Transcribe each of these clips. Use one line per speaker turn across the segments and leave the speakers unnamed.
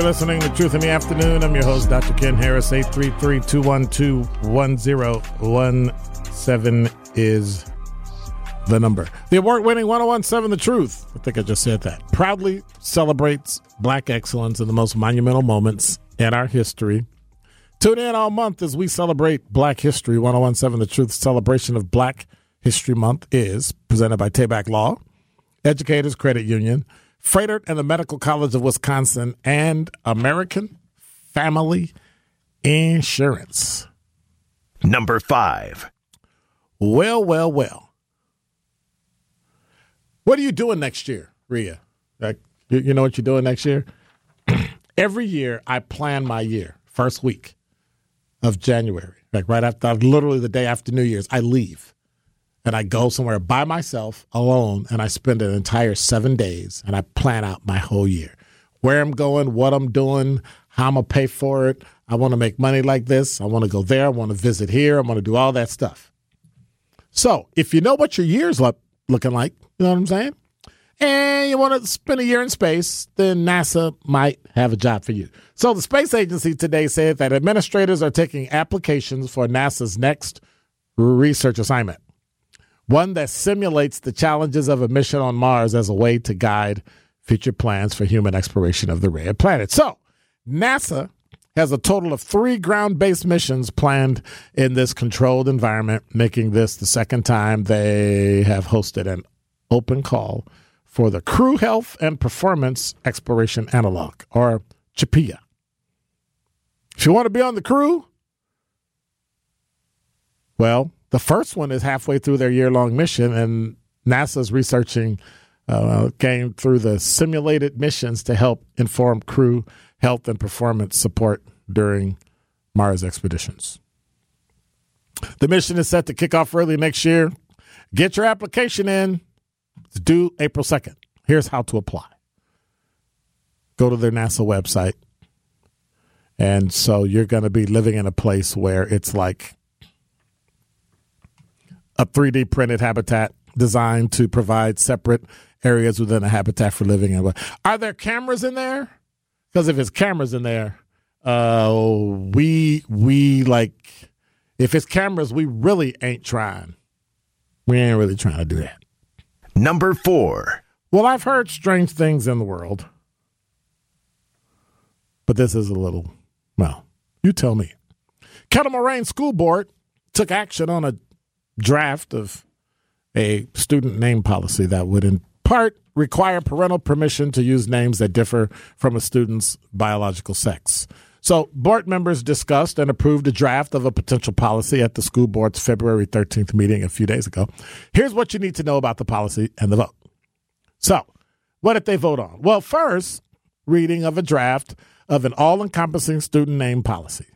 You're listening to Truth in the Afternoon. I'm your host, Dr. Ken Harris. 833 212 1017 is the number. The award winning 1017 The Truth, I think I just said that, proudly celebrates black excellence in the most monumental moments in our history. Tune in all month as we celebrate Black History. 1017 The Truth celebration of Black History Month is presented by Tayback Law, Educators Credit Union, Froedtert and the Medical College of Wisconsin, and American Family Insurance.
Number five.
Well, well, well. What are you doing next year, Rhea? Like, you, you know what you're doing next year? Every year, I plan my year, first week of January, like right after, literally the day after New Year's, I leave and I go somewhere by myself, alone, and I spend an entire seven days and I plan out my whole year. Where I'm going, what I'm doing, how I'm going to pay for it. I want to make money like this. I want to go there. I want to visit here. I want to do all that stuff. So if you know what your year's look, looking like, you know what I'm saying? And you want to spend a year in space, then NASA might have a job for you. So the space agency today said that administrators are taking applications for NASA's next research assignment one that simulates the challenges of a mission on Mars as a way to guide future plans for human exploration of the red planet. So, NASA has a total of three ground based missions planned in this controlled environment, making this the second time they have hosted an open call for the Crew Health and Performance Exploration Analog, or CHAPEA. If you want to be on the crew, well, the first one is halfway through their year long mission, and NASA's researching uh, came through the simulated missions to help inform crew health and performance support during Mars expeditions. The mission is set to kick off early next year. Get your application in. It's due April 2nd. Here's how to apply go to their NASA website. And so you're going to be living in a place where it's like a 3D printed habitat designed to provide separate areas within a habitat for living. And are there cameras in there? Because if it's cameras in there, uh, we we like if it's cameras, we really ain't trying. We ain't really trying to do that.
Number four.
Well, I've heard strange things in the world, but this is a little. Well, you tell me. Kettle Moraine School Board took action on a draft of a student name policy that would, in part, require parental permission to use names that differ from a student's biological sex. So, board members discussed and approved a draft of a potential policy at the school board's February 13th meeting a few days ago. Here's what you need to know about the policy and the vote. So, what did they vote on? Well, first, reading of a draft of an all encompassing student name policy.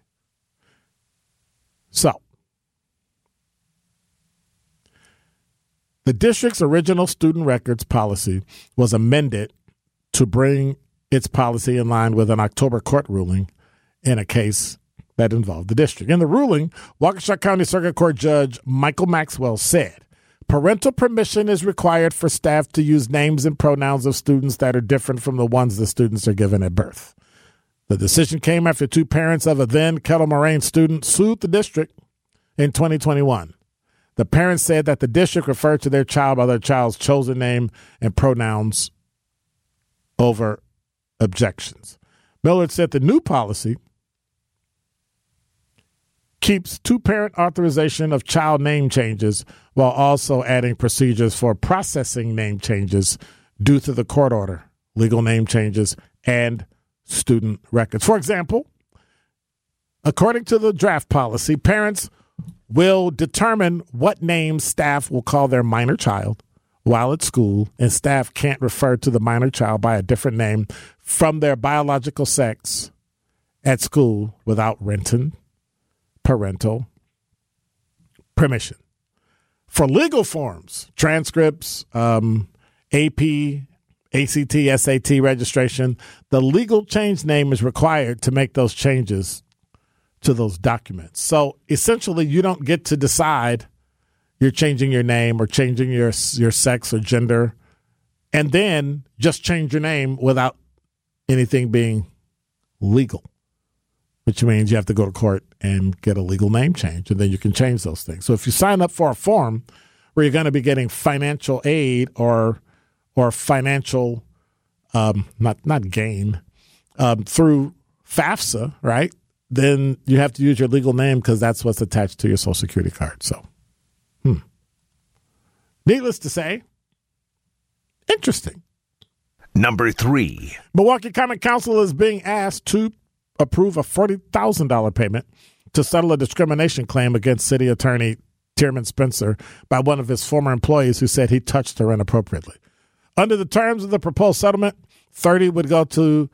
So, the district's original student records policy was amended to bring its policy in line with an October court ruling in a case that involved the district. In the ruling, Waukesha County Circuit Court Judge Michael Maxwell said parental permission is required for staff to use names and pronouns of students that are different from the ones the students are given at birth. The decision came after two parents of a then Kettle Moraine student sued the district in 2021. The parents said that the district referred to their child by their child's chosen name and pronouns over objections. Millard said the new policy keeps two parent authorization of child name changes while also adding procedures for processing name changes due to the court order, legal name changes, and student records. For example, according to the draft policy, parents will determine what name staff will call their minor child while at school, and staff can't refer to the minor child by a different name from their biological sex at school without written parental permission. For legal forms, transcripts, um, AP, ACT, SAT registration, the legal change name is required to make those changes to those documents. So essentially, you don't get to decide you're changing your name or changing your your sex or gender, and then just change your name without anything being legal, which means you have to go to court and get a legal name change, and then you can change those things. So if you sign up for a form where you're going to be getting financial aid or or financial um, not not gain um, through FAFSA, right? Then you have to use your legal name because that's what's attached to your Social Security card. So, hmm. Needless to say, interesting.
Number three.
Milwaukee Common Council is being asked to approve a $40,000 payment to settle a discrimination claim against City Attorney Tearman Spencer by one of his former employees who said he touched her inappropriately. Under the terms of the proposed settlement, 30 would go to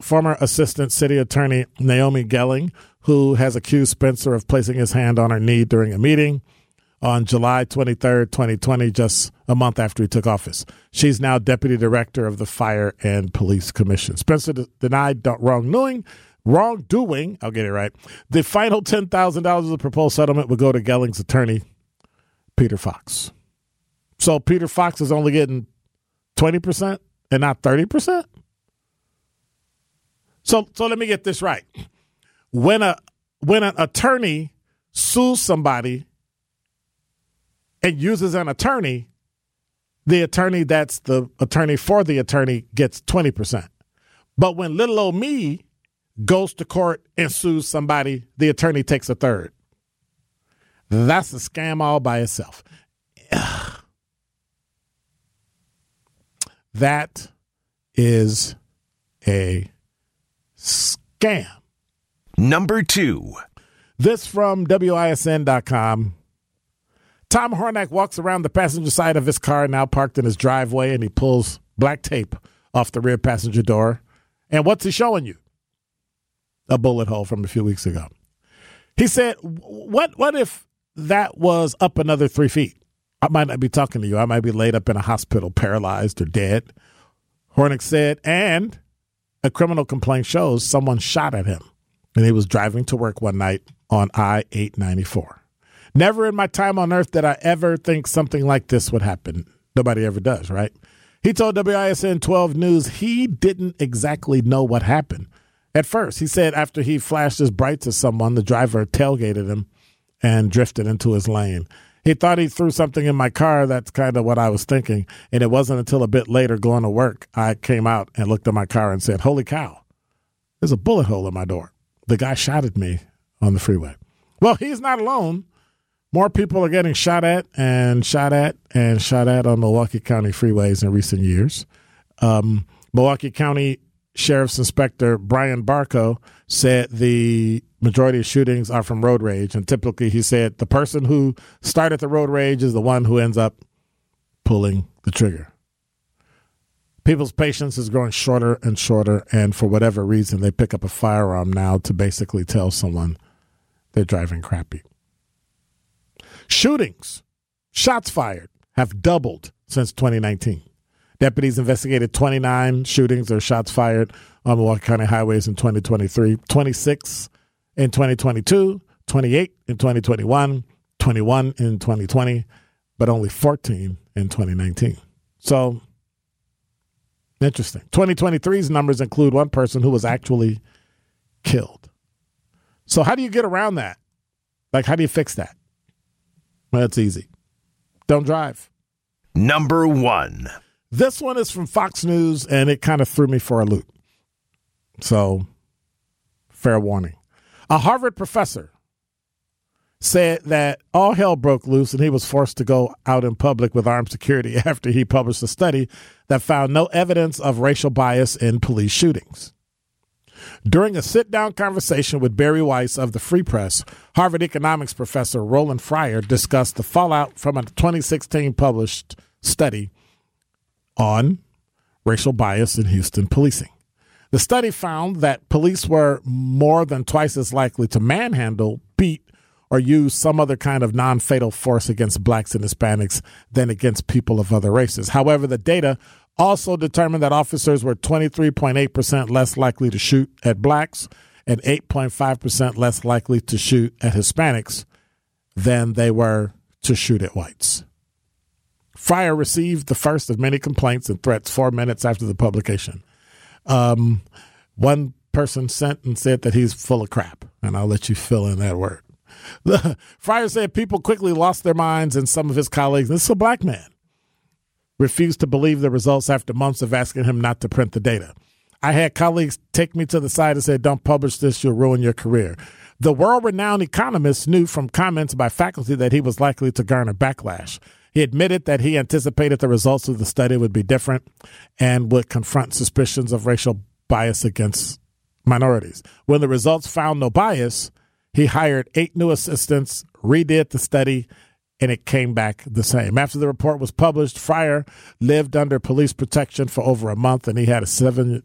former Assistant City Attorney Naomi Gelling, who has accused Spencer of placing his hand on her knee during a meeting on July 23rd, 2020, just a month after he took office. She's now deputy director of the Fire and Police Commission. Spencer d- denied wrongdoing. Wrongdoing, I'll get it right. The final $10,000 of the proposed settlement would go to Gelling's attorney, Peter Fox. So Peter Fox is only getting 20% and not 30%? So so let me get this right. When a when an attorney sues somebody and uses an attorney, the attorney that's the attorney for the attorney gets 20%. But when little old me goes to court and sues somebody, the attorney takes a third. That's a scam all by itself. That is a scam.
Number two.
This from WISN.com. Tom Hornack walks around the passenger side of his car now parked in his driveway and he pulls black tape off the rear passenger door. And what's he showing you? A bullet hole from a few weeks ago. He said, What what if that was up another three feet? I might not be talking to you. I might be laid up in a hospital, paralyzed or dead. Hornack said, and a criminal complaint shows someone shot at him and he was driving to work one night on I 894. Never in my time on earth did I ever think something like this would happen. Nobody ever does, right? He told WISN 12 News he didn't exactly know what happened. At first, he said after he flashed his brights at someone, the driver tailgated him and drifted into his lane. He thought he threw something in my car. That's kind of what I was thinking. And it wasn't until a bit later going to work, I came out and looked at my car and said, Holy cow, there's a bullet hole in my door. The guy shot at me on the freeway. Well, he's not alone. More people are getting shot at and shot at and shot at on Milwaukee County freeways in recent years. Um, Milwaukee County Sheriff's Inspector Brian Barco said the majority of shootings are from road rage. And typically, he said the person who started the road rage is the one who ends up pulling the trigger. People's patience is growing shorter and shorter. And for whatever reason, they pick up a firearm now to basically tell someone they're driving crappy. Shootings, shots fired, have doubled since 2019. Deputies investigated 29 shootings or shots fired on Milwaukee County highways in 2023, 26 in 2022, 28 in 2021, 21 in 2020, but only 14 in 2019. So, interesting. 2023's numbers include one person who was actually killed. So, how do you get around that? Like, how do you fix that? Well, it's easy. Don't drive.
Number one.
This one is from Fox News, and it kind of threw me for a loop. So, fair warning. A Harvard professor said that all hell broke loose and he was forced to go out in public with armed security after he published a study that found no evidence of racial bias in police shootings. During a sit down conversation with Bari Weiss of the Free Press, Harvard economics professor Roland Fryer discussed the fallout from a 2016 published study on racial bias in Houston policing. The study found that police were more than twice as likely to manhandle, beat, or use some other kind of non fatal force against blacks and Hispanics than against people of other races. However, the data also determined that officers were 23.8% less likely to shoot at blacks and 8.5% less likely to shoot at Hispanics than they were to shoot at whites. Fryer received the first of many complaints and threats four minutes after the publication. Um, one person sent and said that he's full of crap, and I'll let you fill in that word. The, Fryer said people quickly lost their minds, and some of his colleagues, this is a black man, refused to believe the results after months of asking him not to print the data. I had colleagues take me to the side and say, Don't publish this, you'll ruin your career. The world renowned economist knew from comments by faculty that he was likely to garner backlash. He admitted that he anticipated the results of the study would be different and would confront suspicions of racial bias against minorities. When the results found no bias, he hired eight new assistants, redid the study, and it came back the same. After the report was published, Fryer lived under police protection for over a month, and he had a seven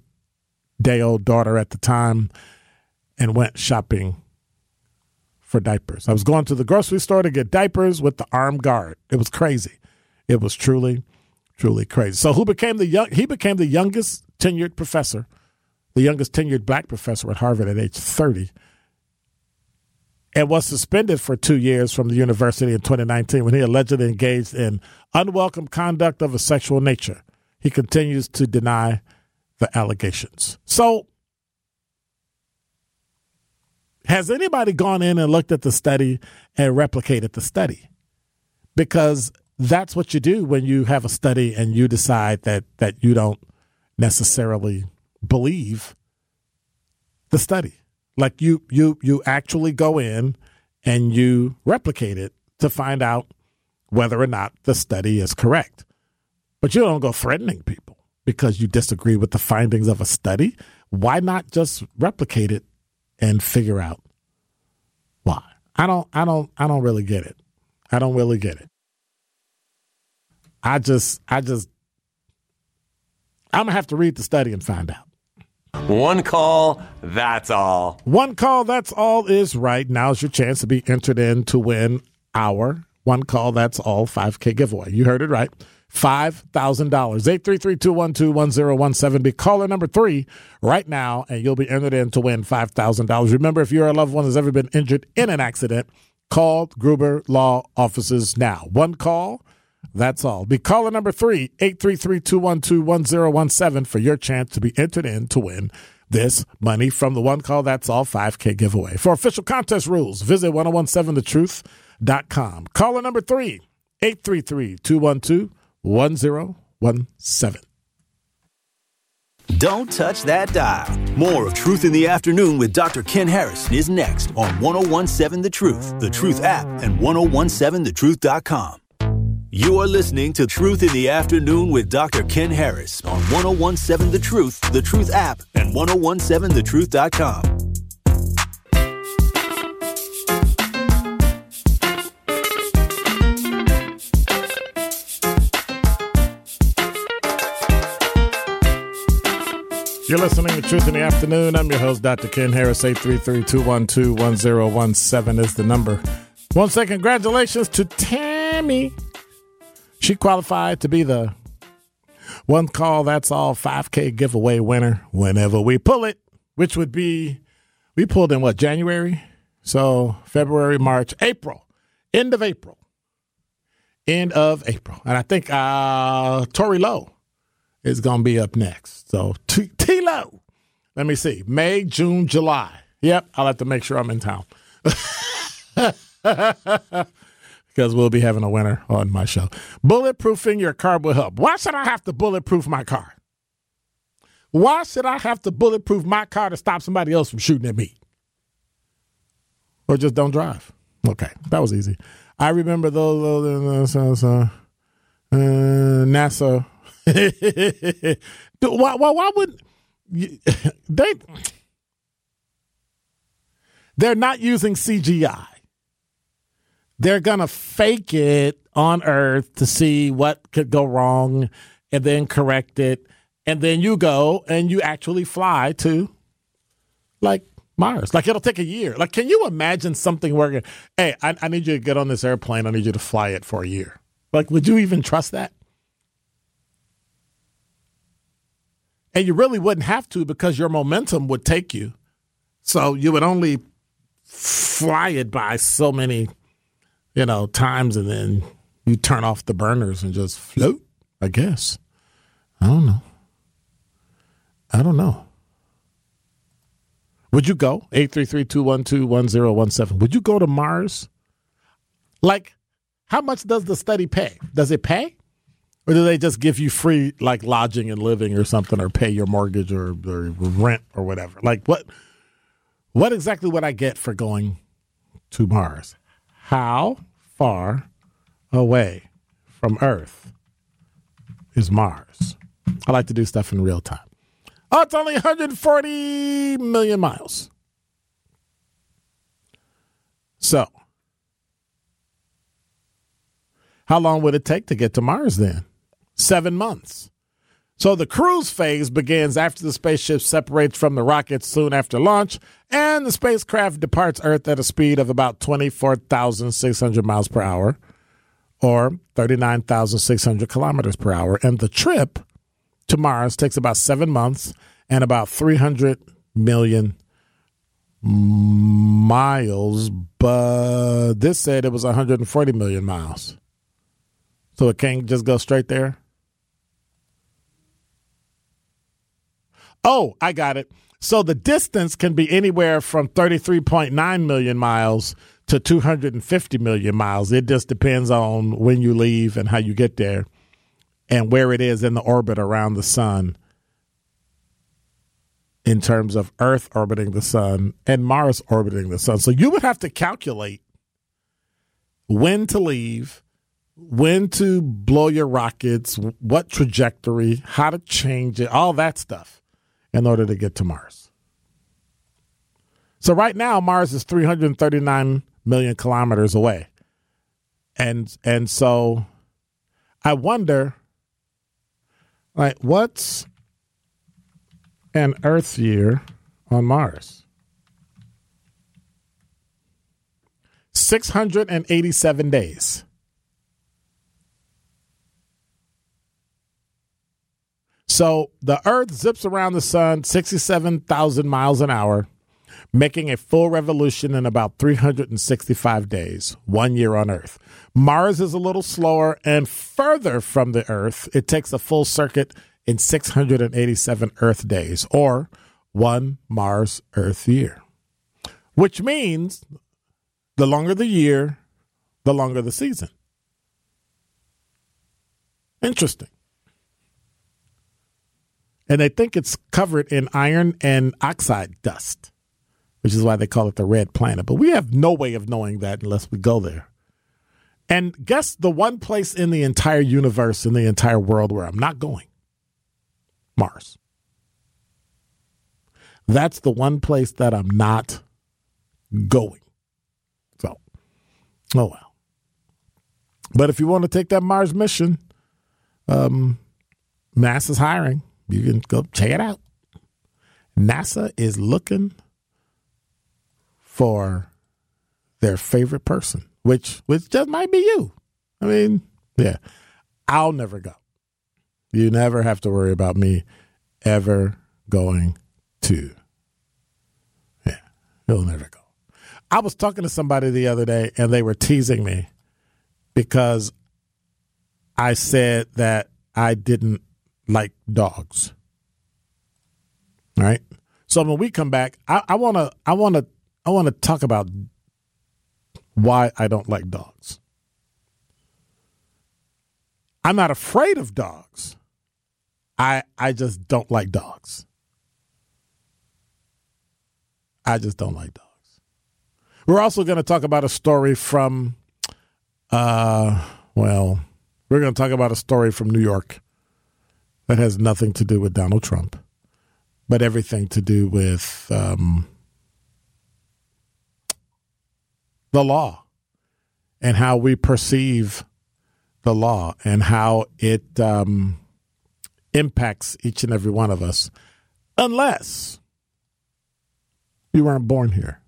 day old daughter at the time and went shopping for diapers. I was going to the grocery store to get diapers with the armed guard. It was crazy. It was truly, truly crazy. So who became the young he became the youngest tenured professor, the youngest tenured black professor at Harvard at age 30 and was suspended for two years from the university in 2019 when he allegedly engaged in unwelcome conduct of a sexual nature. He continues to deny the allegations. So has anybody gone in and looked at the study and replicated the study? Because that's what you do when you have a study and you decide that that you don't necessarily believe the study. Like you you you actually go in and you replicate it to find out whether or not the study is correct. But you don't go threatening people because you disagree with the findings of a study. Why not just replicate it and figure out why. I don't I don't I don't really get it. I don't really get it. I just I just I'm gonna have to read the study and find out.
One call, that's all.
One call, that's all is right. Now's your chance to be entered in to win our one call, that's all 5K giveaway. You heard it right. $5,000. 833-212-1017. Be caller number three right now, and you'll be entered in to win $5,000. Remember, if you're a loved one has ever been injured in an accident, call Gruber Law Offices now. One call, that's all. Be caller number three, 833-212-1017 for your chance to be entered in to win this money from the One Call That's All 5K giveaway. For official contest rules, visit 1017thetruth.com. Caller number three, 833 212 1017.
Don't touch that dial. More of Truth in the Afternoon with Dr. Ken Harrison is next on 1017 The Truth, The Truth app, and 1017thetruth.com. You are listening to Truth in the Afternoon with Dr. Ken Harris on 1017 The Truth, The Truth app, and 1017thetruth.com.
You're listening to Truth in the Afternoon. I'm your host, Dr. Ken Harris. 833-212-1017 is the number. Once again, congratulations to Tammy. She qualified to be the one call, that's all 5K giveaway winner whenever we pull it, which would be, we pulled in what, January? So February, March, April, end of April. End of April. And I think uh, Tori Lowe is going to be up next. So T Lo, let me see, May, June, July. Yep, I'll have to make sure I'm in town because we'll be having a winner on my show. Bulletproofing your car will help. Why should I have to bulletproof my car? Why should I have to bulletproof my car to stop somebody else from shooting at me? Or just don't drive. Okay, that was easy. I remember those uh, uh, NASA why, why, why would they? They're not using CGI. They're gonna fake it on Earth to see what could go wrong, and then correct it, and then you go and you actually fly to, like Mars. Like it'll take a year. Like, can you imagine something working? Hey, I, I need you to get on this airplane. I need you to fly it for a year. Like, would you even trust that? And you really wouldn't have to because your momentum would take you. So you would only fly it by so many, you know, times and then you turn off the burners and just float, I guess. I don't know. I don't know. Would you go? 833-212-1017. Would you go to Mars? Like, how much does the study pay? Does it pay? Or do they just give you free like lodging and living or something, or pay your mortgage or, or rent or whatever? Like what? What exactly would I get for going to Mars? How far away from Earth is Mars? I like to do stuff in real time. Oh, it's only 140 million miles. So, how long would it take to get to Mars then? Seven months. So the cruise phase begins after the spaceship separates from the rocket soon after launch, and the spacecraft departs Earth at a speed of about 24,600 miles per hour or 39,600 kilometers per hour. And the trip to Mars takes about seven months and about 300 million miles, but this said it was 140 million miles. So it can't just go straight there? Oh, I got it. So the distance can be anywhere from 33.9 million miles to 250 million miles. It just depends on when you leave and how you get there and where it is in the orbit around the sun in terms of Earth orbiting the sun and Mars orbiting the sun. So you would have to calculate when to leave, when to blow your rockets, what trajectory, how to change it, all that stuff in order to get to Mars. So right now, Mars is 339 million kilometers away. And and so I wonder like what's an Earth year on Mars? 687 days. So the Earth zips around the sun 67,000 miles an hour, making a full revolution in about 365 days, one year on Earth. Mars is a little slower and further from the Earth. It takes a full circuit in 687 Earth days, or one Mars Earth year, which means the longer the year, the longer the season. Interesting and they think it's covered in iron and oxide dust, which is why they call it the red planet. But we have no way of knowing that unless we go there. And guess the one place in the entire universe, in the entire world where I'm not going? Mars. That's the one place that I'm not going. So, oh well. But if you want to take that Mars mission, um, NASA's hiring. You can go check it out. NASA is looking for their favorite person, which which just might be you. I mean, yeah, I'll never go. You never have to worry about me ever going to. Yeah, you'll never go. I was talking to somebody the other day, and they were teasing me because I said that I didn't like dogs. All right. So when we come back, I want to I want to I want to talk about why I don't like dogs. I'm not afraid of dogs. I I just don't like dogs. I just don't like dogs. We're also going to talk about a story from uh well, we're going to talk about a story from New York that has nothing to do with Donald Trump, but everything to do with um, the law and how we perceive the law and how it um, impacts each and every one of us, unless you weren't born here.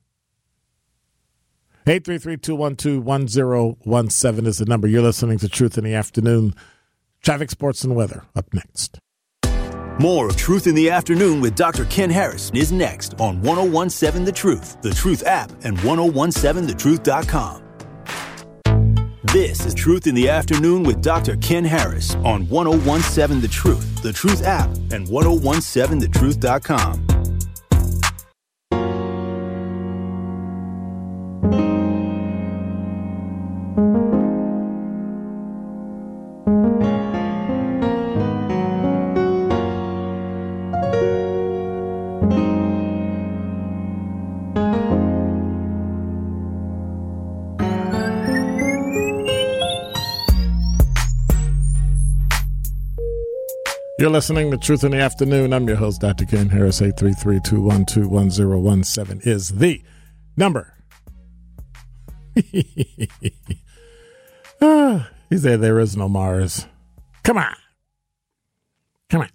833-212-1017 is the number. You're listening to Truth in the Afternoon. Traffic, sports, and weather up next.
More of Truth in the Afternoon with Dr. Ken Harris is next on 1017 The Truth, The Truth app, and 1017thetruth.com. This is Truth in the Afternoon with Dr. Ken Harris on 1017 The Truth, The Truth app, and 1017thetruth.com.
listening to Truth in the Afternoon. I'm your host, Dr. Ken Harris. 833-212-1017 is the number. ah, he said there is no Mars. Come on. Come on.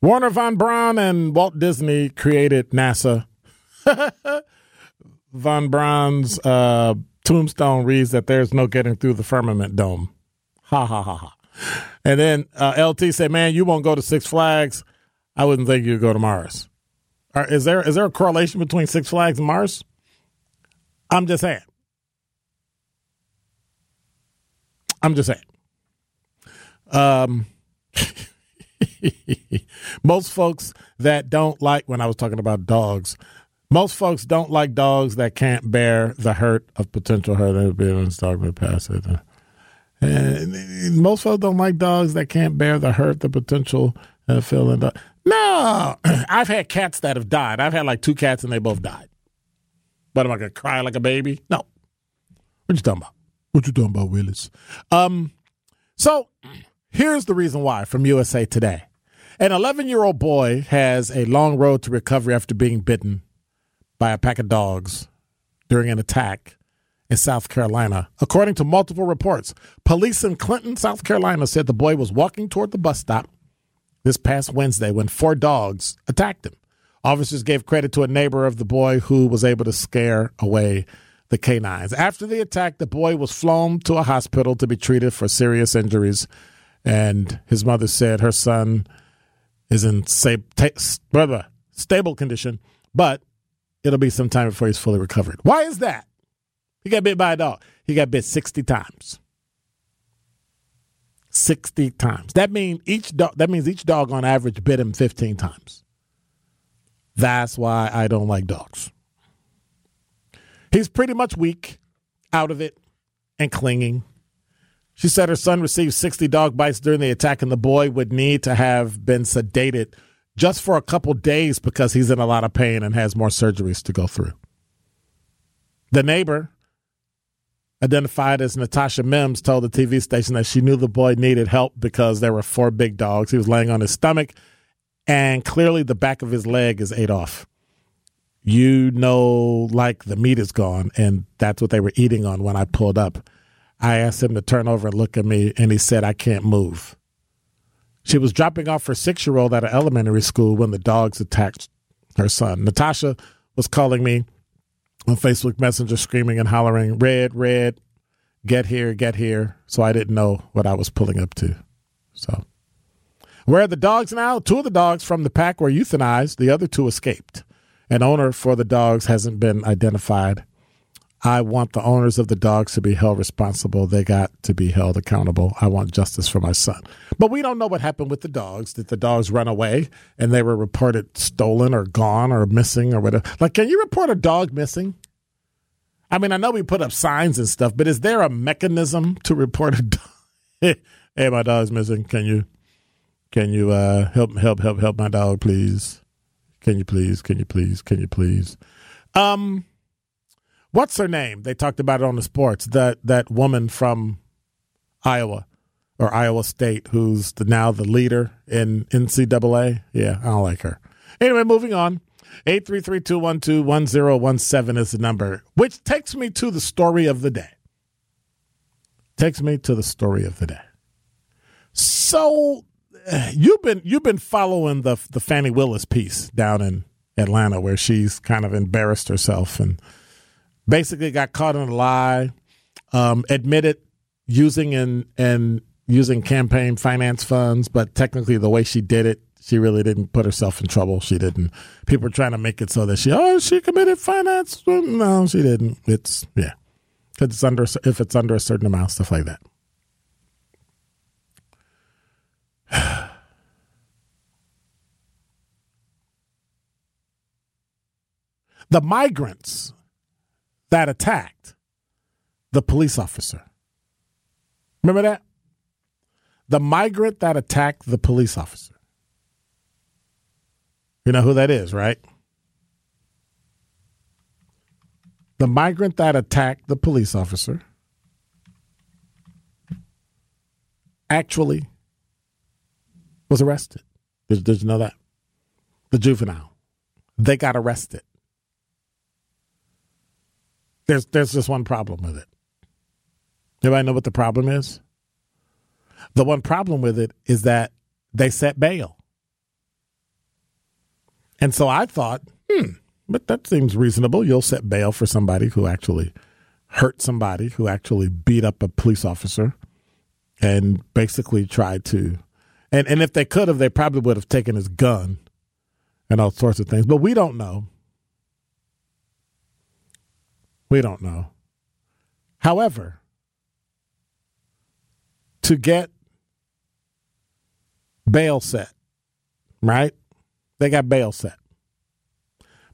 Wernher Von Braun and Walt Disney created NASA. Von Braun's uh, tombstone reads that there's no getting through the firmament dome. Ha ha ha ha. And then uh, LT said, "Man, you won't go to Six Flags. I wouldn't think you'd go to Mars. is there is there a correlation between Six Flags and Mars? I'm just saying. I'm just saying. Um, most folks that don't like when I was talking about dogs, most folks don't like dogs that can't bear the hurt of potential hurt. They've been dog with pass it. And most folks don't like dogs that can't bear the hurt, the potential uh, feeling. No, I've had cats that have died. I've had like two cats and they both died. But am I gonna cry like a baby? No. What you talking about? What you talking about, Willis? Um, so here's the reason why from USA Today. An 11 year old boy has a long road to recovery after being bitten by a pack of dogs during an attack in South Carolina. According to multiple reports, police in Clinton, South Carolina said the boy was walking toward the bus stop this past Wednesday when four dogs attacked him. Officers gave credit to a neighbor of the boy who was able to scare away the canines. After the attack, the boy was flown to a hospital to be treated for serious injuries, and his mother said her son is in stable condition, but it'll be some time before he's fully recovered. Why is that? He got bit by a dog. He got bit 60 times. 60 times. That means each dog that means each dog on average bit him 15 times. That's why I don't like dogs. He's pretty much weak, out of it, and clinging. She said her son received 60 dog bites during the attack, and the boy would need to have been sedated just for a couple days because he's in a lot of pain and has more surgeries to go through. The neighbor identified as Natasha Mims, told the TV station that she knew the boy needed help because there were four big dogs. He was laying on his stomach, and clearly the back of his leg is ate off. You know, like the meat is gone, and that's what they were eating on when I pulled up. I asked him to turn over and look at me, and he said, I can't move. She was dropping off her six year old at an elementary school when the dogs attacked her son. Natasha was calling me on Facebook Messenger, screaming and hollering, Red, Red, get here, get here. So I didn't know what I was pulling up to. So, where are the dogs now? Two of the dogs from the pack were euthanized, the other two escaped. An owner for the dogs hasn't been identified. I want the owners of the dogs to be held responsible. They got to be held accountable. I want justice for my son. But we don't know what happened with the dogs. Did the dogs run away and they were reported stolen or gone or missing or whatever? Like, can you report a dog missing? I mean, I know we put up signs and stuff, but is there a mechanism to report a dog? hey, my dog's missing. Can you, can you uh, help, help, help, help my dog, please? Can you please? Can you please? Can you please? Um, what's her name? They talked about it on the sports. That that woman from Iowa or Iowa State, who's the, now the leader in NCAA. Yeah, I don't like her. Anyway, moving on. 833-212-1017 is the number, which takes me to the story of the day. Takes me to the story of the day. So eh, you've been you've been following the the Fani Willis piece down in Atlanta where she's kind of embarrassed herself and basically got caught in a lie, um, admitted using and and using campaign finance funds, but technically the way she did it, she really didn't put herself in trouble. She didn't. People are trying to make it so that she, oh, she committed finance. No, she didn't. It's yeah, it's under if it's under a certain amount, stuff like that. the migrants that attacked the police officer. Remember that? The migrant that attacked the police officer. You know who that is, right? The migrant that attacked the police officer actually was arrested. Did, did you know that? The juvenile. They got arrested. There's there's just one problem with it. Anybody know what the problem is? The one problem with it is that they set bail. And so I thought, hmm, but that seems reasonable. You'll set bail for somebody who actually hurt somebody, who actually beat up a police officer and basically tried to and, and if they could have, they probably would have taken his gun and all sorts of things. But we don't know. We don't know. However, to get bail set, right? They got bail set.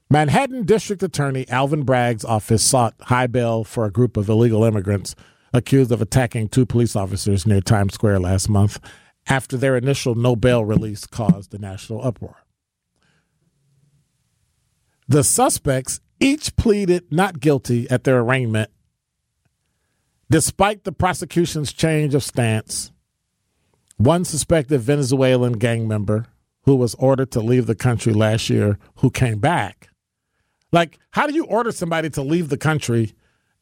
Manhattan District Attorney Alvin Bragg's office sought high bail for a group of illegal immigrants accused of attacking two police officers near Times Square last month after their initial no bail release caused a national uproar. The suspects each pleaded not guilty at their arraignment, despite the prosecution's change of stance. One suspected Venezuelan gang member who was ordered to leave the country last year, who came back. Like, how do you order somebody to leave the country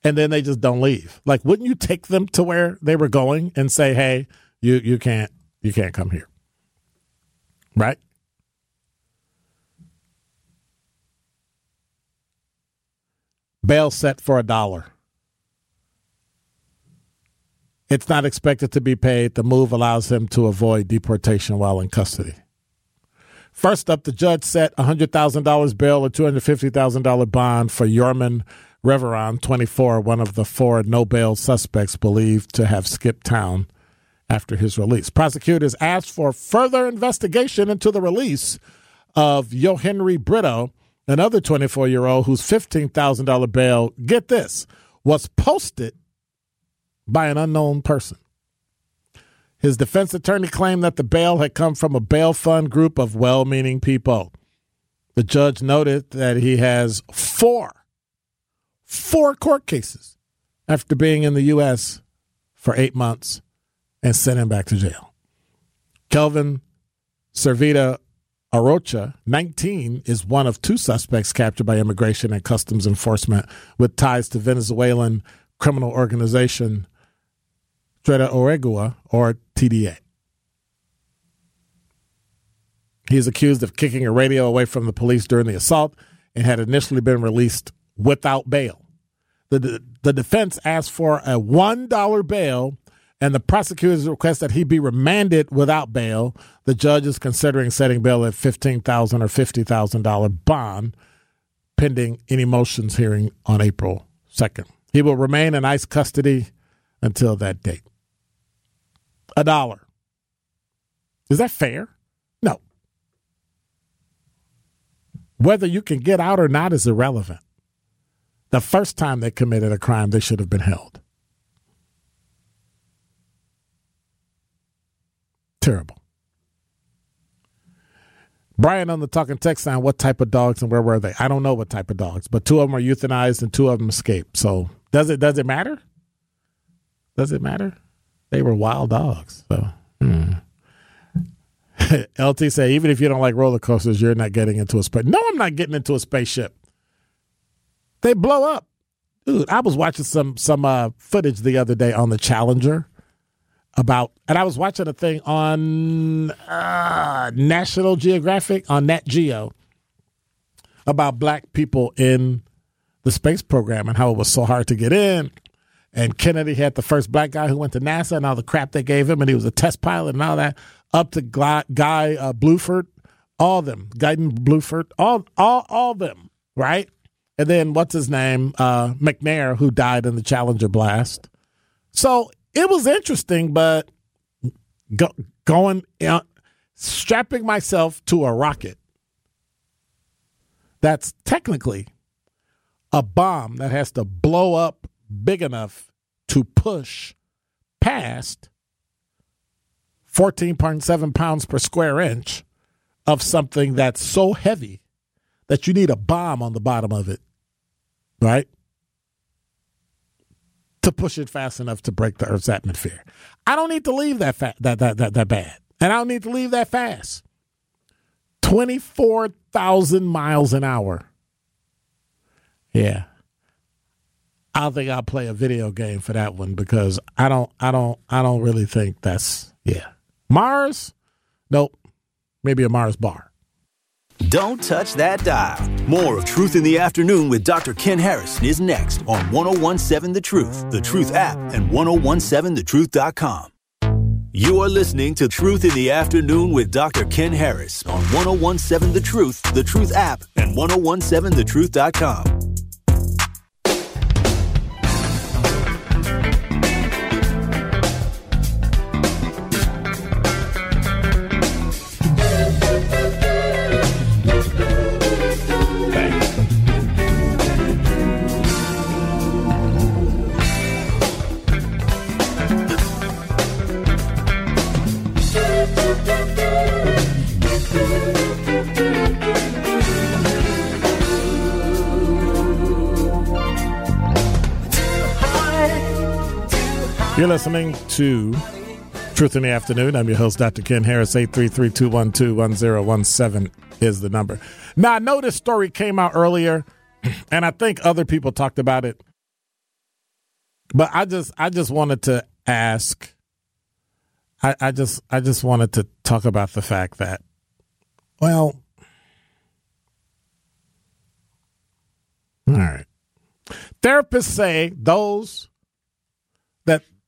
and then they just don't leave? Like, wouldn't you take them to where they were going and say, "Hey, you you can't you can't come here," right? Bail set for a dollar. It's not expected to be paid. The move allows him to avoid deportation while in custody. First up, the judge set $100,000 bail or $250,000 bond for Yorman Reveron, 24, one of the four no bail suspects believed to have skipped town after his release. Prosecutors asked for further investigation into the release of Yohenry Brito, another 24 year old whose $15,000 bail, get this, was posted by an unknown person. His defense attorney claimed that the bail had come from a bail fund group of well meaning people. The judge noted that he has four, four court cases after being in the U.S. for eight months and sent him back to jail. Kelvin Servita Arocha, 19, is one of two suspects captured by Immigration and Customs Enforcement with ties to Venezuelan criminal organization Tren de Aragua, or TDA. He is accused of kicking a radio away from the police during the assault and had initially been released without bail. The, the defense asked for a $1 bail and the prosecutors request that he be remanded without bail. The judge is considering setting bail at $15,000 or $50,000 bond pending any motions hearing on April 2nd. He will remain in ICE custody until that date. A dollar. Is that fair? No. Whether you can get out or not is irrelevant. The first time they committed a crime, they should have been held. Terrible. Brian on the talking text line, what type of dogs and where were they? I don't know what type of dogs, but two of them are euthanized and two of them escaped. So does it does it matter? Does it matter? They were wild dogs. So hmm. LT say even if you don't like roller coasters, you're not getting into a space. No, I'm not getting into a spaceship. They blow up. Dude, I was watching some some uh, footage the other day on the Challenger about, and I was watching a thing on uh, National Geographic on Nat Geo about black people in the space program and how it was so hard to get in. And Kennedy had the first black guy who went to NASA and all the crap they gave him, and he was a test pilot and all that. Up to Guy, uh, Bluford, all them, Guion Bluford, all all all them, right? And then what's his name, uh, McNair, who died in the Challenger blast. So it was interesting, but go, going, uh, strapping myself to a rocket that's technically a bomb that has to blow up big enough to push past 14.7 pounds per square inch of something that's so heavy that you need a bomb on the bottom of it, right? To push it fast enough to break the Earth's atmosphere. I don't need to leave that fa- that, that that that bad, and I don't need to leave that fast. Twenty four thousand miles an hour. Yeah, I think I'll play a video game for that one because I don't I don't I don't really think that's yeah Mars. Nope, maybe a Mars bar.
Don't touch that dial. More of Truth in the Afternoon with Dr. Ken Harrison is next on 1017 The Truth, The Truth app, and 1017thetruth.com. You are listening to Truth in the Afternoon with Dr. Ken Harris on 1017 The Truth, The Truth app, and 1017thetruth.com.
You're listening to Truth in the Afternoon. I'm your host, Dr. Ken Harris. 833-212-1017 is the number. Now, I know this story came out earlier, and I think other people talked about it. But I just I just wanted to ask I, I just I just wanted to talk about the fact that well all right. Therapists say those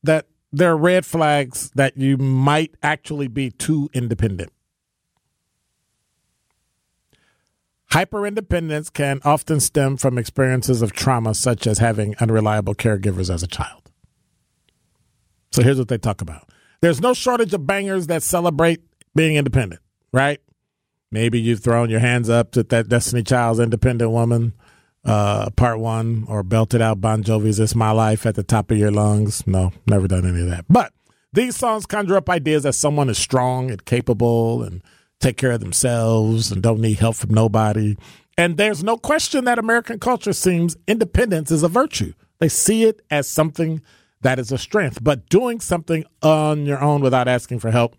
that there are red flags that you might actually be too independent. Hyper independence can often stem from experiences of trauma, such as having unreliable caregivers as a child. So here's what they talk about there's no shortage of bangers that celebrate being independent, right? Maybe you've thrown your hands up to that Destiny Child's Independent Woman uh, part one or belted out Bon Jovi's It's My Life at the top of your lungs. No, never done any of that. But these songs conjure up ideas that someone is strong and capable and take care of themselves and don't need help from nobody. And there's no question that American culture seems independence is a virtue. They see it as something that is a strength. But doing something on your own without asking for help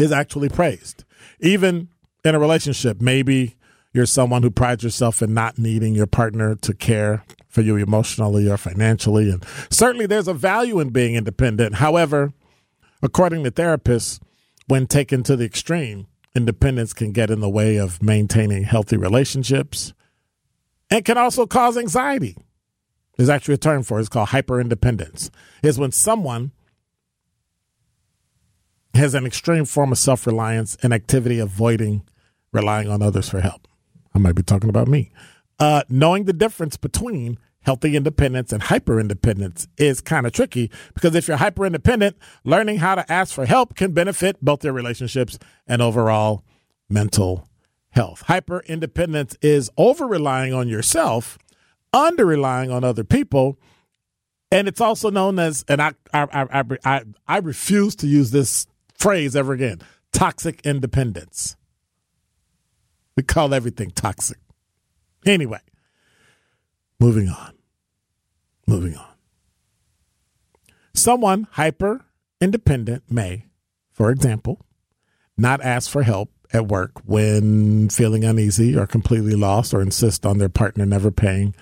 is actually praised. Even in a relationship, maybe you're someone who prides yourself in not needing your partner to care for you emotionally or financially. And certainly there's a value in being independent. However, according to therapists, when taken to the extreme, independence can get in the way of maintaining healthy relationships and can also cause anxiety. There's actually a term for it. It's called hyperindependence. Is when someone has an extreme form of self reliance and activity avoiding relying on others for help. I might be talking about me. Uh, knowing the difference between healthy independence and hyper independence is kind of tricky because if you're hyper independent, learning how to ask for help can benefit both your relationships and overall mental health. Hyper independence is over relying on yourself, under relying on other people. And it's also known as, and I, I, I, I, I refuse to use this phrase ever again toxic independence. We call everything toxic. Anyway, moving on. Moving on. Someone hyper independent may, for example, not ask for help at work when feeling uneasy or completely lost or insist on their partner never paying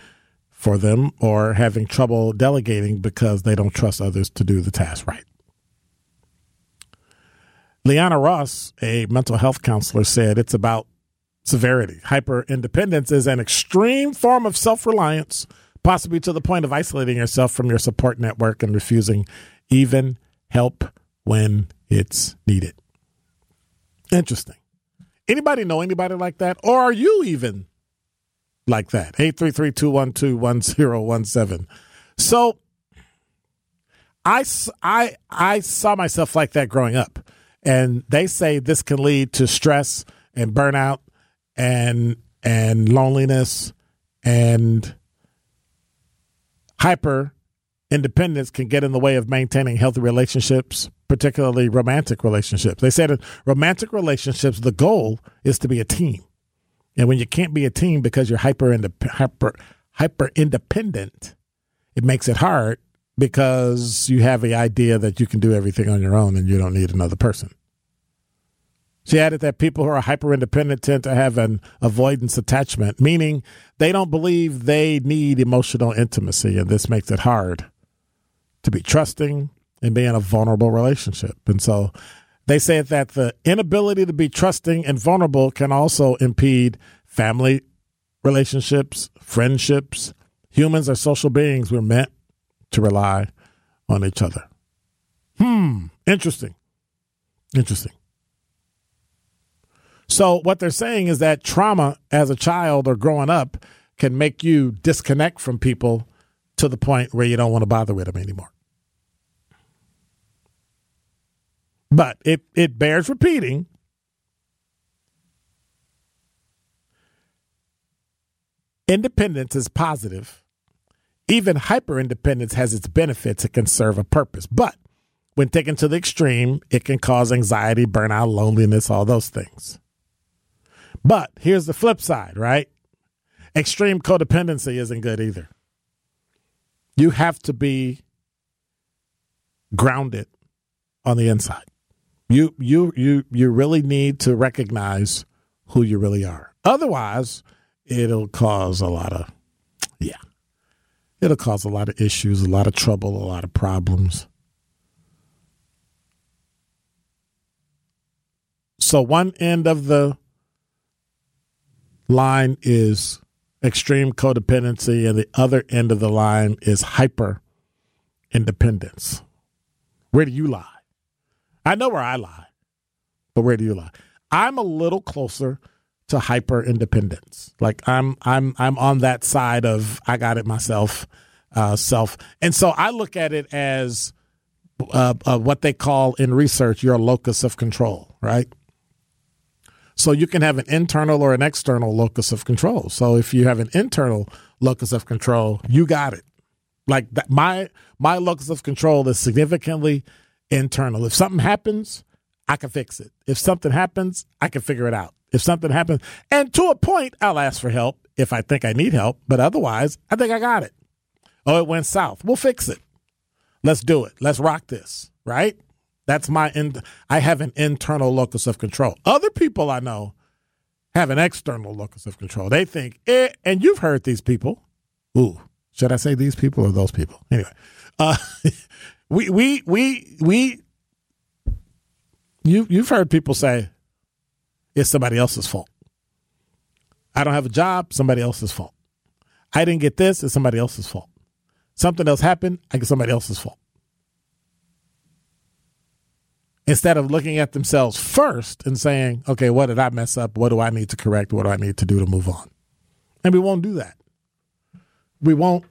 for them or having trouble delegating because they don't trust others to do the task right. Leanna Ross, a mental health counselor, said it's about severity. Hyper independence is an extreme form of self reliance possibly to the point of isolating yourself from your support network and refusing even help when it's needed. Interesting. Anybody know anybody like that? Or are you even like that? 833-212-1017. So I, I, I saw myself like that growing up. And they say this can lead to stress and burnout and and loneliness and hyper independence can get in the way of maintaining healthy relationships, particularly romantic relationships. They said in romantic relationships, the goal is to be a team. And when you can't be a team because you're hyper hyper hyper independent, it makes it hard because you have the idea that you can do everything on your own and you don't need another person. She added that people who are hyper independent tend to have an avoidance attachment, meaning they don't believe they need emotional intimacy, and this makes it hard to be trusting and be in a vulnerable relationship. And so they say that the inability to be trusting and vulnerable can also impede family relationships, friendships. Humans are social beings. We're meant to rely on each other. Hmm, interesting. Interesting. So, what they're saying is that trauma as a child or growing up can make you disconnect from people to the point where you don't want to bother with them anymore. But it, it bears repeating. Independence is positive. Even hyper independence has its benefits. It can serve a purpose. But when taken to the extreme, it can cause anxiety, burnout, loneliness, all those things. But here's the flip side, right? Extreme codependency isn't good either. You have to be grounded on the inside. You you you you really need to recognize who you really are. Otherwise, it'll cause a lot of yeah. It'll cause a lot of issues, a lot of trouble, a lot of problems. So one end of the line is extreme codependency, and the other end of the line is hyper independence. Where do you lie? I know where I lie, but where do you lie? I'm a little closer to hyper independence. Like I'm, I'm, I'm on that side of I got it myself, uh, self, and so I look at it as uh, uh, what they call in research your locus of control, right? So you can have an internal or an external locus of control. So if you have an internal locus of control, you got it. Like that, my my locus of control is significantly internal. If something happens, I can fix it. If something happens, I can figure it out. If something happens, and to a point, I'll ask for help if I think I need help. But otherwise, I think I got it. Oh, it went south. We'll fix it. Let's do it. Let's rock this, right? That's my in, I have an internal locus of control. Other people I know have an external locus of control. They think, eh, and you've heard these people. Ooh, should I say these people or those people? Anyway, uh, we we we we you you've heard people say it's somebody else's fault. I don't have a job, somebody else's fault. I didn't get this, it's somebody else's fault. Something else happened, I get somebody else's fault. Instead of looking at themselves first and saying, okay, what did I mess up? What do I need to correct? What do I need to do to move on? And we won't do that. We won't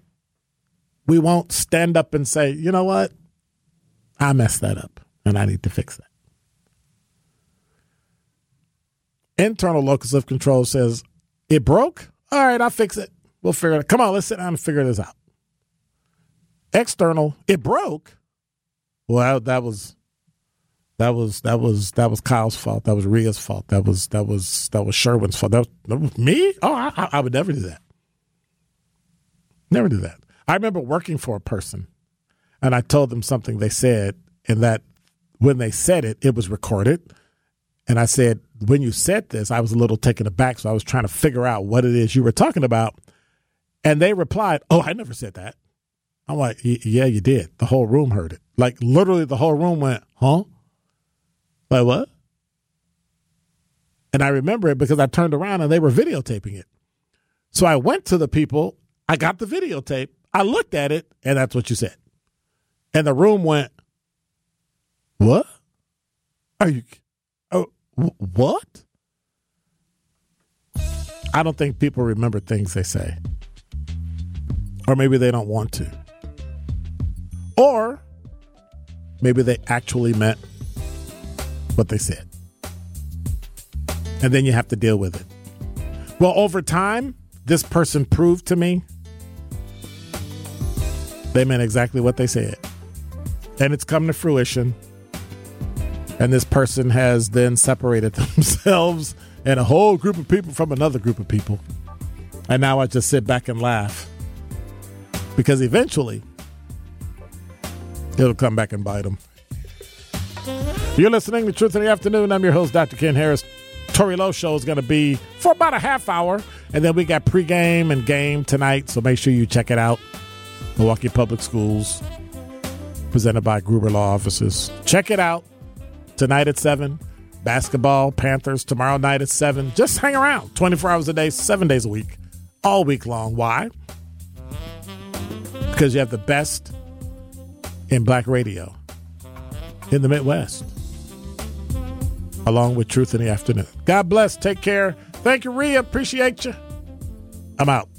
we won't stand up and say, you know what? I messed that up and I need to fix that. Internal locus of control says, it broke? All right, I'll fix it. We'll figure it out. Come on, let's sit down and figure this out. External, it broke. Well, that was that was that was that was Kyle's fault. That was Ria's fault. That was that was that was Sherwin's fault. That was, that was me. Oh, I, I would never do that. Never do that. I remember working for a person, and I told them something they said, and that when they said it, it was recorded. And I said, when you said this, I was a little taken aback. So I was trying to figure out what it is you were talking about. And they replied, Oh, I never said that. I'm like, Yeah, you did. The whole room heard it. Like literally, the whole room went, Huh? Like, what? And I remember it because I turned around and they were videotaping it. So I went to the people, I got the videotape, I looked at it, and that's what you said. And the room went, What? Are you oh, what? I don't think people remember things they say. Or maybe they don't want to. Or maybe they actually meant what they said. And then you have to deal with it. Well, over time, this person proved to me they meant exactly what they said. And it's come to fruition and this person has then separated themselves and a whole group of people from another group of people. And now I just sit back and laugh because eventually it'll come back and bite them. You're listening to Truth in the Afternoon. I'm your host, Dr. Ken Harris. Tori Lowe show is going to be for about a half hour. And then we got pregame and game tonight. So make sure you check it out. Milwaukee Public Schools, presented by Gruber Law Offices. Check it out tonight at 7. Basketball, Panthers tomorrow night at 7. Just hang around 24 hours a day, seven days a week, all week long. Why? Because you have the best in black radio in the Midwest, along with Truth in the Afternoon. God bless. Take care. Thank you, Ria. Appreciate you. I'm out.